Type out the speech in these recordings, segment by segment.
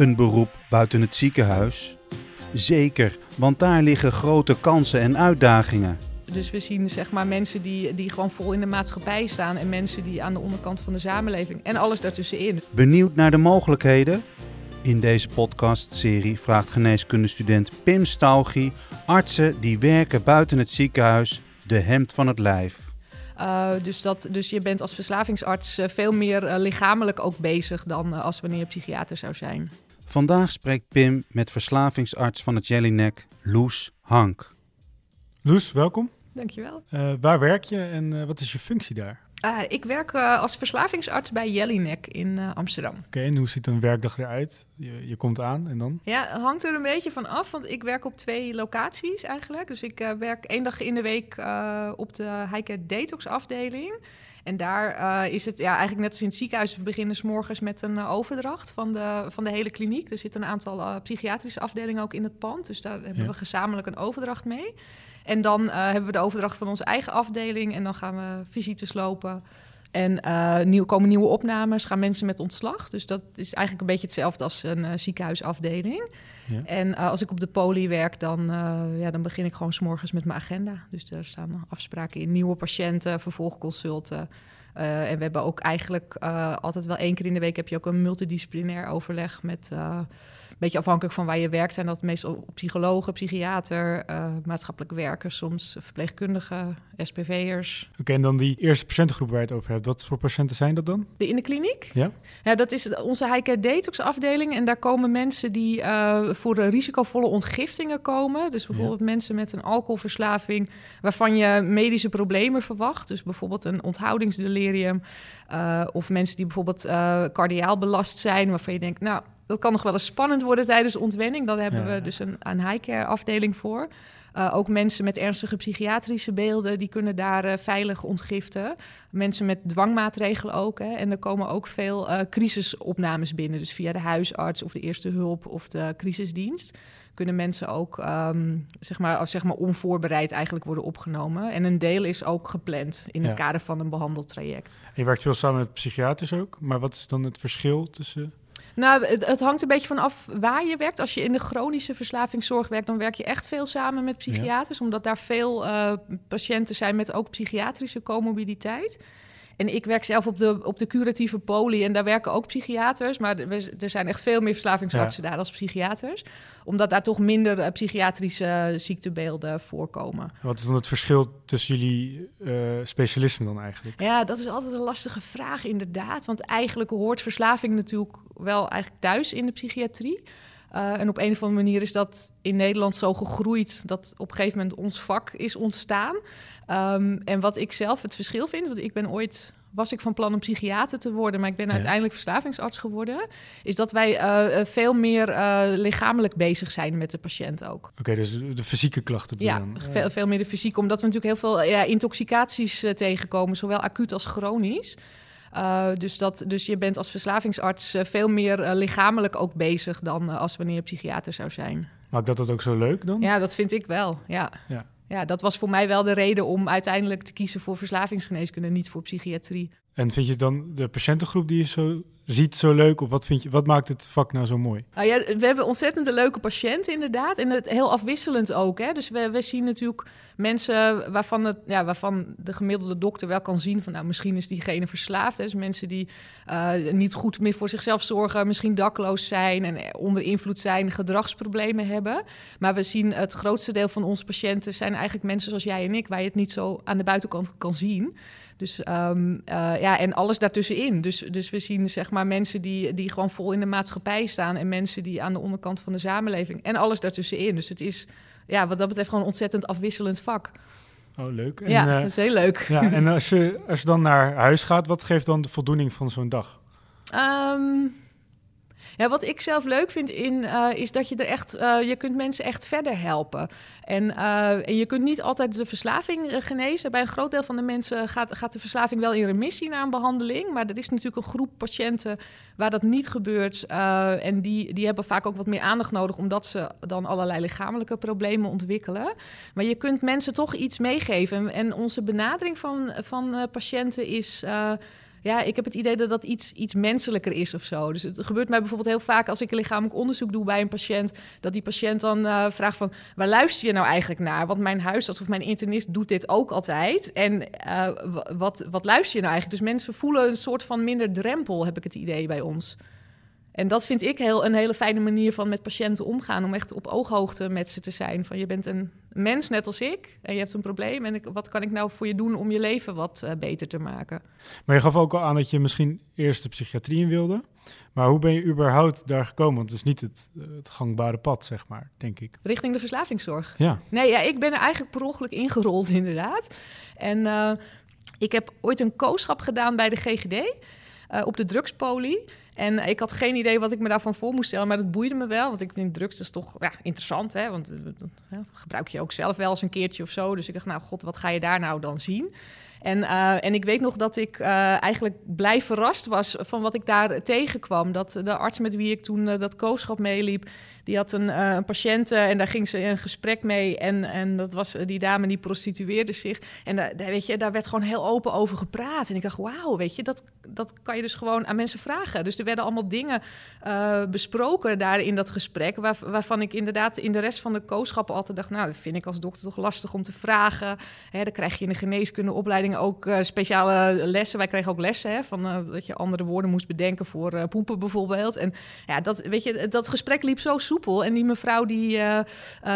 een beroep buiten het ziekenhuis? Zeker, want daar liggen grote kansen en uitdagingen. Dus we zien zeg maar, mensen die, die gewoon vol in de maatschappij staan en mensen die aan de onderkant van de samenleving en alles daartussenin. Benieuwd naar de mogelijkheden? In deze podcastserie vraagt geneeskundestudent Pim Staugie artsen die werken buiten het ziekenhuis de hemd van het lijf. Uh, dus, dat, dus je bent als verslavingsarts uh, veel meer uh, lichamelijk ook bezig dan als wanneer je psychiater zou zijn. Vandaag spreekt Pim met verslavingsarts van het Jellinek, Loes Hank. Loes, welkom. Dankjewel. waar werk je en wat is je functie daar? Uh, ik werk uh, als verslavingsarts bij Jellinek in uh, Amsterdam. Oké, okay, en hoe ziet een werkdag eruit? Je, je, komt aan en dan? Ja, het hangt er een beetje van af, want ik werk op twee locaties eigenlijk. Dus ik werk één dag in de week op de Heike Detox afdeling. En daar is het ja, eigenlijk net als in het ziekenhuis. We beginnen s morgens met een overdracht van de, van de hele kliniek. Er zitten een aantal psychiatrische afdelingen ook in het pand. Dus daar hebben ja. we gezamenlijk een overdracht mee. En dan hebben we de overdracht van onze eigen afdeling. En dan gaan we visites lopen. En uh, nieuw, komen nieuwe opnames, gaan mensen met ontslag. Dus dat is eigenlijk een beetje hetzelfde als een uh, ziekenhuisafdeling. Ja. En als ik op de poli werk, dan, ja, dan begin ik gewoon s'morgens met mijn agenda. Dus daar staan afspraken in, nieuwe patiënten, vervolgconsulten. en we hebben ook eigenlijk altijd wel één keer in de week heb je ook een multidisciplinair overleg met beetje afhankelijk van waar je werkt, zijn dat meestal psychologen, psychiater, maatschappelijk werkers, soms verpleegkundigen, SPV'ers. Oké, okay, en dan die eerste patiëntengroep waar je het over hebt, wat voor patiënten zijn dat dan? De in de kliniek? Ja. Ja, dat is onze high detox afdeling en daar komen mensen die uh, voor risicovolle ontgiftingen komen. Dus bijvoorbeeld ja. mensen met een alcoholverslaving waarvan je medische problemen verwacht. Dus bijvoorbeeld een onthoudingsdelirium uh, of mensen die bijvoorbeeld cardiaal belast zijn waarvan je denkt, nou dat kan nog wel eens spannend worden tijdens ontwenning. Dan hebben ja. we dus een, een high-care afdeling voor. Uh, ook mensen met ernstige psychiatrische beelden, die kunnen daar uh, veilig ontgiften. Mensen met dwangmaatregelen ook. Hè. En er komen ook veel uh, crisisopnames binnen. Dus via de huisarts of de eerste hulp of de crisisdienst kunnen mensen ook um, zeg maar, zeg maar onvoorbereid eigenlijk worden opgenomen. En een deel is ook gepland in het kader van een behandeltraject. En je werkt veel samen met psychiaters ook. Maar wat is dan het verschil tussen nou, het, het, hangt een beetje vanaf waar je werkt. Als je in de chronische verslavingszorg werkt, dan werk je echt veel samen met psychiaters, ja. omdat daar veel uh, patiënten zijn met ook psychiatrische comorbiditeit. En ik werk zelf op de, op de curatieve poli en daar werken ook psychiaters. Maar er zijn echt veel meer verslavingsartsen ja. daar als psychiaters. Omdat daar toch minder uh, psychiatrische ziektebeelden voorkomen. Wat is dan het verschil tussen jullie uh, specialismen dan eigenlijk? Ja, dat is altijd een lastige vraag inderdaad. Want eigenlijk hoort verslaving natuurlijk wel eigenlijk thuis in de psychiatrie. Uh, en op een of andere manier is dat in Nederland zo gegroeid dat op een gegeven moment ons vak is ontstaan. Um, en wat ik zelf het verschil vind, want ik ben ooit was ik van plan om psychiater te worden, maar ik ben ja. uiteindelijk verslavingsarts geworden, is dat wij uh, veel meer uh, lichamelijk bezig zijn met de patiënt ook. Oké, okay, dus de fysieke klachten. Ja, dan. Veel, veel meer de fysieke, omdat we natuurlijk heel veel ja, intoxicaties uh, tegenkomen, zowel acuut als chronisch. Uh, dus, dat, dus je bent als verslavingsarts uh, veel meer uh, lichamelijk ook bezig dan als wanneer je psychiater zou zijn. Maakt dat dat ook zo leuk dan? Ja, dat vind ik wel. Ja. ja. Ja, dat was voor mij wel de reden om uiteindelijk te kiezen voor verslavingsgeneeskunde, niet voor psychiatrie. En vind je dan de patiëntengroep die je zo ziet zo leuk? Of wat, vind je, wat maakt het vak nou zo mooi? Nou ja, we hebben ontzettend leuke patiënten inderdaad. En het heel afwisselend ook. Hè? Dus we, zien natuurlijk mensen waarvan, het, ja, waarvan de gemiddelde dokter wel kan zien... van nou, misschien is diegene verslaafd. Hè? Dus mensen die uh, niet goed meer voor zichzelf zorgen... misschien dakloos zijn en onder invloed zijn... gedragsproblemen hebben. Maar we zien het grootste deel van onze patiënten... zijn eigenlijk mensen zoals jij en ik... waar je het niet zo aan de buitenkant kan zien... Dus um, ja, en alles daartussenin. Dus, dus we zien zeg maar mensen die, die gewoon vol in de maatschappij staan en mensen die aan de onderkant van de samenleving en alles daartussenin. Dus het is ja, wat dat betreft gewoon een ontzettend afwisselend vak. Oh, leuk. En, ja, uh, dat is heel leuk. Ja, en als je, als je dan naar huis gaat, wat geeft dan de voldoening van zo'n dag? Um, ja, wat ik zelf leuk vind in, uh, is dat je er echt, uh, je kunt mensen echt verder helpen. En, uh, en je kunt niet altijd de verslaving genezen. Bij een groot deel van de mensen gaat, gaat de verslaving wel in remissie na een behandeling. Maar er is natuurlijk een groep patiënten waar dat niet gebeurt. en die, die hebben vaak ook wat meer aandacht nodig, omdat ze dan allerlei lichamelijke problemen ontwikkelen. Maar je kunt mensen toch iets meegeven. En onze benadering van, van patiënten is ja, ik heb het idee dat dat iets, iets menselijker is of zo. Dus het gebeurt mij bijvoorbeeld heel vaak als ik een lichamelijk onderzoek doe bij een patiënt, dat die patiënt dan uh, vraagt van, waar luister je nou eigenlijk naar? Want mijn huisarts of mijn internist doet dit ook altijd. En uh, wat, wat luister je nou eigenlijk? Dus mensen voelen een soort van minder drempel, heb ik het idee bij ons. En dat vind ik heel, een hele fijne manier van met patiënten omgaan. Om echt op ooghoogte met ze te zijn. Van je bent een mens net als ik. En je hebt een probleem. En ik, wat kan ik nou voor je doen om je leven wat uh, beter te maken? Maar je gaf ook al aan dat je misschien eerst de psychiatrie in wilde. Maar hoe ben je überhaupt daar gekomen? Want het is niet het, het gangbare pad, zeg maar, denk ik. Richting de verslavingszorg? Ja. Nee, ja, ik ben er eigenlijk per ongeluk ingerold, inderdaad. En uh, ik heb ooit een kooschap gedaan bij de GGD. Uh, op de drugspolie. En ik had geen idee wat ik me daarvan voor moest stellen, maar dat boeide me wel. Want ik vind drugs is toch ja, interessant, hè? Want dat gebruik je ook zelf wel eens een keertje of zo. Dus ik dacht, nou god, wat ga je daar nou dan zien? En, uh, en ik weet nog dat ik uh, eigenlijk blij verrast was van wat ik daar tegenkwam. Dat de arts met wie ik toen dat kooschap meeliep, die had een, patiënte en daar ging ze in een gesprek mee. En, en dat was die dame die prostitueerde zich. En weet je, daar werd gewoon heel open over gepraat. En ik dacht, wauw, weet je, dat, dat kan je dus gewoon aan mensen vragen. Dus er werden allemaal dingen besproken daar in dat gesprek, waar, waarvan ik inderdaad in de rest van de kooschappen altijd dacht, nou, dat vind ik als dokter toch lastig om te vragen. Hè, dan krijg je in de geneeskundeopleiding ook uh, speciale lessen. Wij kregen ook lessen hè, van uh, dat je andere woorden moest bedenken voor poepen bijvoorbeeld. En ja, dat, weet je, dat gesprek liep zo soepel. En die mevrouw die,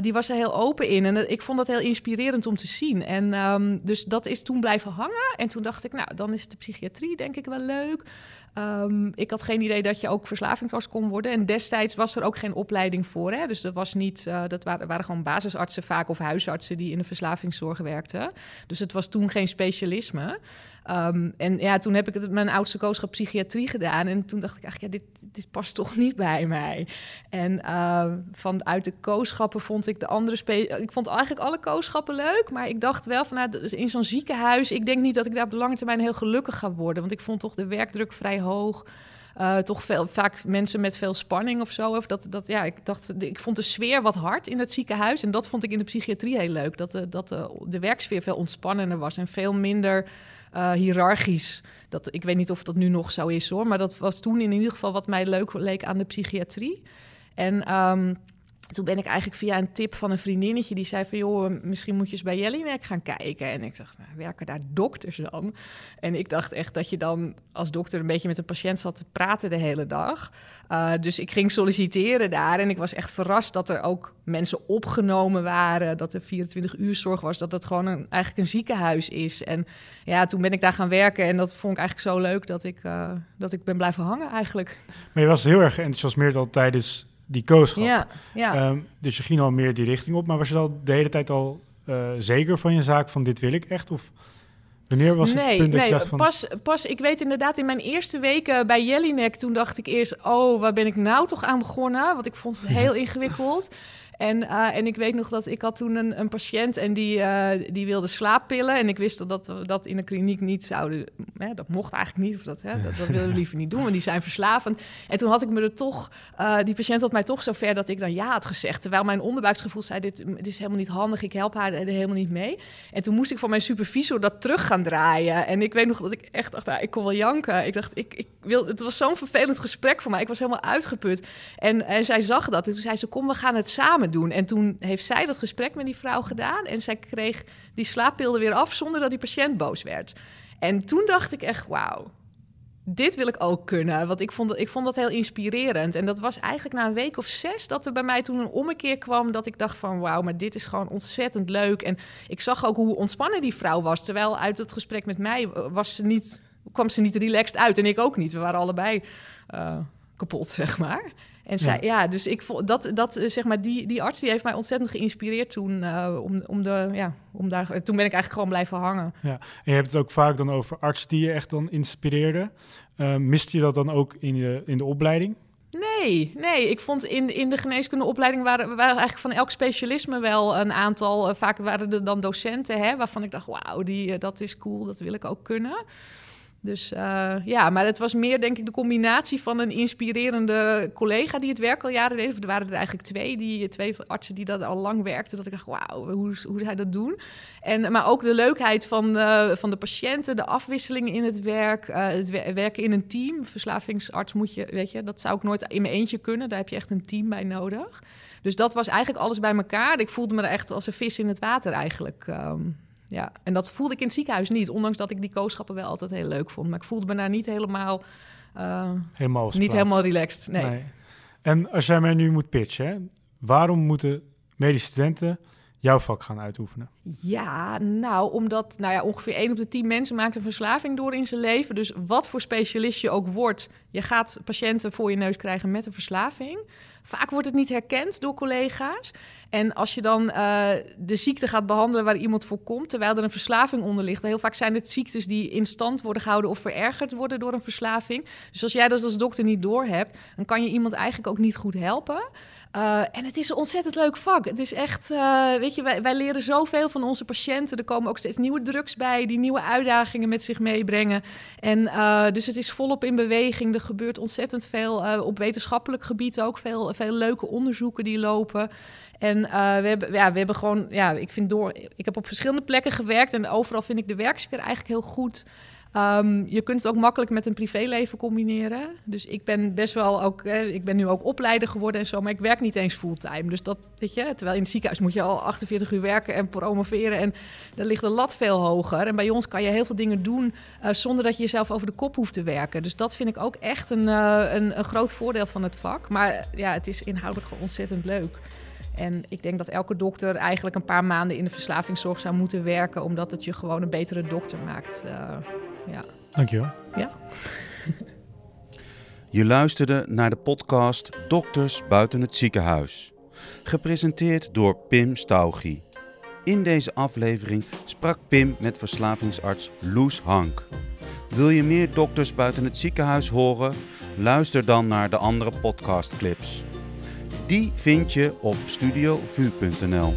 die was er heel open in. En ik vond dat heel inspirerend om te zien. En um, dus dat is toen blijven hangen. En toen dacht ik, nou, dan is de psychiatrie denk ik wel leuk. Um, ik had geen idee dat je ook verslavingsarts kon worden. En destijds was er ook geen opleiding voor. Hè? Dus dat was niet, uh, dat waren, waren gewoon basisartsen vaak of huisartsen die in de verslavingszorg werkten. Dus het was toen geen specialisme. Um, en ja, toen heb ik het, mijn oudste kooschap psychiatrie gedaan. En toen dacht ik eigenlijk, ja, dit, dit past toch niet bij mij. En uh, vanuit de kooschappen vond ik de andere... Ik vond eigenlijk alle kooschappen leuk. Maar ik dacht wel, van, nou, in zo'n ziekenhuis... ik denk niet dat ik daar op de lange termijn heel gelukkig ga worden. Want ik vond toch de werkdruk vrij hoog. Uh, toch veel, vaak mensen met veel spanning of zo. Of dat, dat, ja, ik, dacht, ik vond de sfeer wat hard in het ziekenhuis. En dat vond ik in de psychiatrie heel leuk. Dat, de, dat de, de werksfeer veel ontspannender was en veel minder... Uh, hiërarchisch. Dat, ik weet niet of dat nu nog zo is hoor, maar dat was toen in ieder geval wat mij leuk leek aan de psychiatrie. En um, toen ben ik eigenlijk via een tip van een vriendinnetje die zei van joh, misschien moet je eens bij Jellinek gaan kijken. En ik dacht, nou, werken daar dokters dan? En ik dacht echt dat je dan als dokter een beetje met een patiënt zat te praten de hele dag. Uh, dus ik ging solliciteren daar en ik was echt verrast dat er ook mensen opgenomen waren, dat er 24 uur zorg was, dat het gewoon een, eigenlijk een ziekenhuis is. En ja, toen ben ik daar gaan werken en dat vond ik eigenlijk zo leuk dat ik, uh, dat ik ben blijven hangen eigenlijk. Maar je was heel erg enthousiasmeerd al tijdens die kooschap. Ja, ja. Um, dus je ging al meer die richting op, maar was je al de hele tijd al uh, zeker van je zaak van dit wil ik echt? Of wanneer was het nee, punt dat nee, je dacht van... pas, pas, ik weet inderdaad in mijn eerste weken bij Jellinek, toen dacht ik eerst, oh, waar ben ik nou toch aan begonnen? Want ik vond het heel ingewikkeld. En, uh, en ik weet nog dat ik had toen een, een patiënt en die, uh, die wilde slaappillen. En ik wist dat we dat in de kliniek niet zouden... Hè, dat mocht eigenlijk niet, of dat, hè, dat, dat wilden we liever niet doen, want die zijn verslavend. En toen had ik me er toch... Uh, die patiënt had mij toch zover dat ik dan ja had gezegd. Terwijl mijn onderbuiksgevoel zei, dit, dit is helemaal niet handig. Ik help haar er helemaal niet mee. En toen moest ik van mijn supervisor dat terug gaan draaien. En ik weet nog dat ik echt dacht, nou, ik kon wel janken. Ik dacht, ik, ik wil... Het was zo'n vervelend gesprek voor mij. Ik was helemaal uitgeput. En, en zij zag dat. En toen zei ze, kom, we gaan het samen doen. En toen heeft zij dat gesprek met die vrouw gedaan. En zij kreeg die slaappillen weer af zonder dat die patiënt boos werd. En toen dacht ik echt, wauw, dit wil ik ook kunnen. Want ik vond, ik vond dat heel inspirerend. En dat was eigenlijk na een week of zes dat er bij mij toen een ommekeer kwam. Dat ik dacht van wauw, maar dit is gewoon ontzettend leuk. En ik zag ook hoe ontspannen die vrouw was. Terwijl uit het gesprek met mij was ze niet, kwam ze niet relaxed uit. En ik ook niet. We waren allebei uh, kapot, zeg maar. En zij, ja. ja. dus ik vond dat, dat zeg maar, die, die arts die heeft mij ontzettend geïnspireerd toen. Uh, om, om de, ja, om daar, toen ben ik eigenlijk gewoon blijven hangen. Ja, en je hebt het ook vaak dan over artsen die je echt dan inspireerde. Uh, miste je dat dan ook in, je, in de opleiding? Nee, nee. Ik vond in, in de geneeskundeopleiding waren, waren eigenlijk van elk specialisme wel een aantal. Uh, vaak waren er dan docenten, hè, waarvan ik dacht, wauw, die, dat is cool, dat wil ik ook kunnen. Dus uh, ja, maar het was meer denk ik de combinatie van een inspirerende collega die het werk al jaren deed. Er waren er eigenlijk twee, die, twee artsen die dat al lang werkten. Dat ik dacht, wauw, hoe, hoe zij dat doen. En, maar ook de leukheid van, van de patiënten, de afwisseling in het werk, uh, het werken in een team. Verslavingsarts moet je, weet je, dat zou ik nooit in mijn eentje kunnen. Daar heb je echt een team bij nodig. Dus dat was eigenlijk alles bij elkaar. Ik voelde me er echt als een vis in het water eigenlijk. Um, ja, en dat voelde ik in het ziekenhuis niet. Ondanks dat ik die kooschappen wel altijd heel leuk vond. Maar ik voelde me daar niet helemaal... Uh, helemaal niet helemaal relaxed, nee. nee. En als jij mij nu moet pitchen, waarom moeten medische studenten jouw vak gaan uitoefenen? Ja, nou, omdat nou ja, ongeveer 1 op de 10 mensen maakt een verslaving door in zijn leven. Dus wat voor specialist je ook wordt, je gaat patiënten voor je neus krijgen met een verslaving. Vaak wordt het niet herkend door collega's. En als je dan uh, de ziekte gaat behandelen waar iemand voor komt, terwijl er een verslaving onder ligt. Heel vaak zijn het ziektes die in stand worden gehouden of verergerd worden door een verslaving. Dus als jij dat als dokter niet doorhebt, dan kan je iemand eigenlijk ook niet goed helpen. Uh, en het is een ontzettend leuk vak. Het is echt, uh, weet je, wij, wij, leren zoveel van onze patiënten. Er komen ook steeds nieuwe drugs bij, die nieuwe uitdagingen met zich meebrengen. En uh, dus het is volop in beweging. Er gebeurt ontzettend veel op wetenschappelijk gebied ook. Veel, veel leuke onderzoeken die lopen. En we, hebben, ja, we hebben gewoon, ja, ik vind door, ik heb op verschillende plekken gewerkt en overal vind ik de werksfeer eigenlijk heel goed. Um, je kunt het ook makkelijk met een privéleven combineren. Dus ik ben best wel ook, eh, ik ben nu ook opleider geworden en zo, maar ik werk niet eens fulltime. Dus dat, weet je, terwijl in het ziekenhuis moet je al 48 uur werken en promoveren en daar ligt de lat veel hoger. En bij ons kan je heel veel dingen doen uh, zonder dat je jezelf over de kop hoeft te werken. Dus dat vind ik ook echt een, uh, een, groot voordeel van het vak. Maar ja, het is inhoudelijk ontzettend leuk. En ik denk dat elke dokter eigenlijk een paar maanden in de verslavingszorg zou moeten werken, omdat het je gewoon een betere dokter maakt. Uh, ja. Dankjewel. Ja. Je luisterde naar de podcast Dokters buiten het ziekenhuis. Gepresenteerd door Pim Staugie. In deze aflevering sprak Pim met verslavingsarts Loes Hank. Wil je meer dokters buiten het ziekenhuis horen? Luister dan naar de andere podcastclips. Die vind je op studiovu.nl.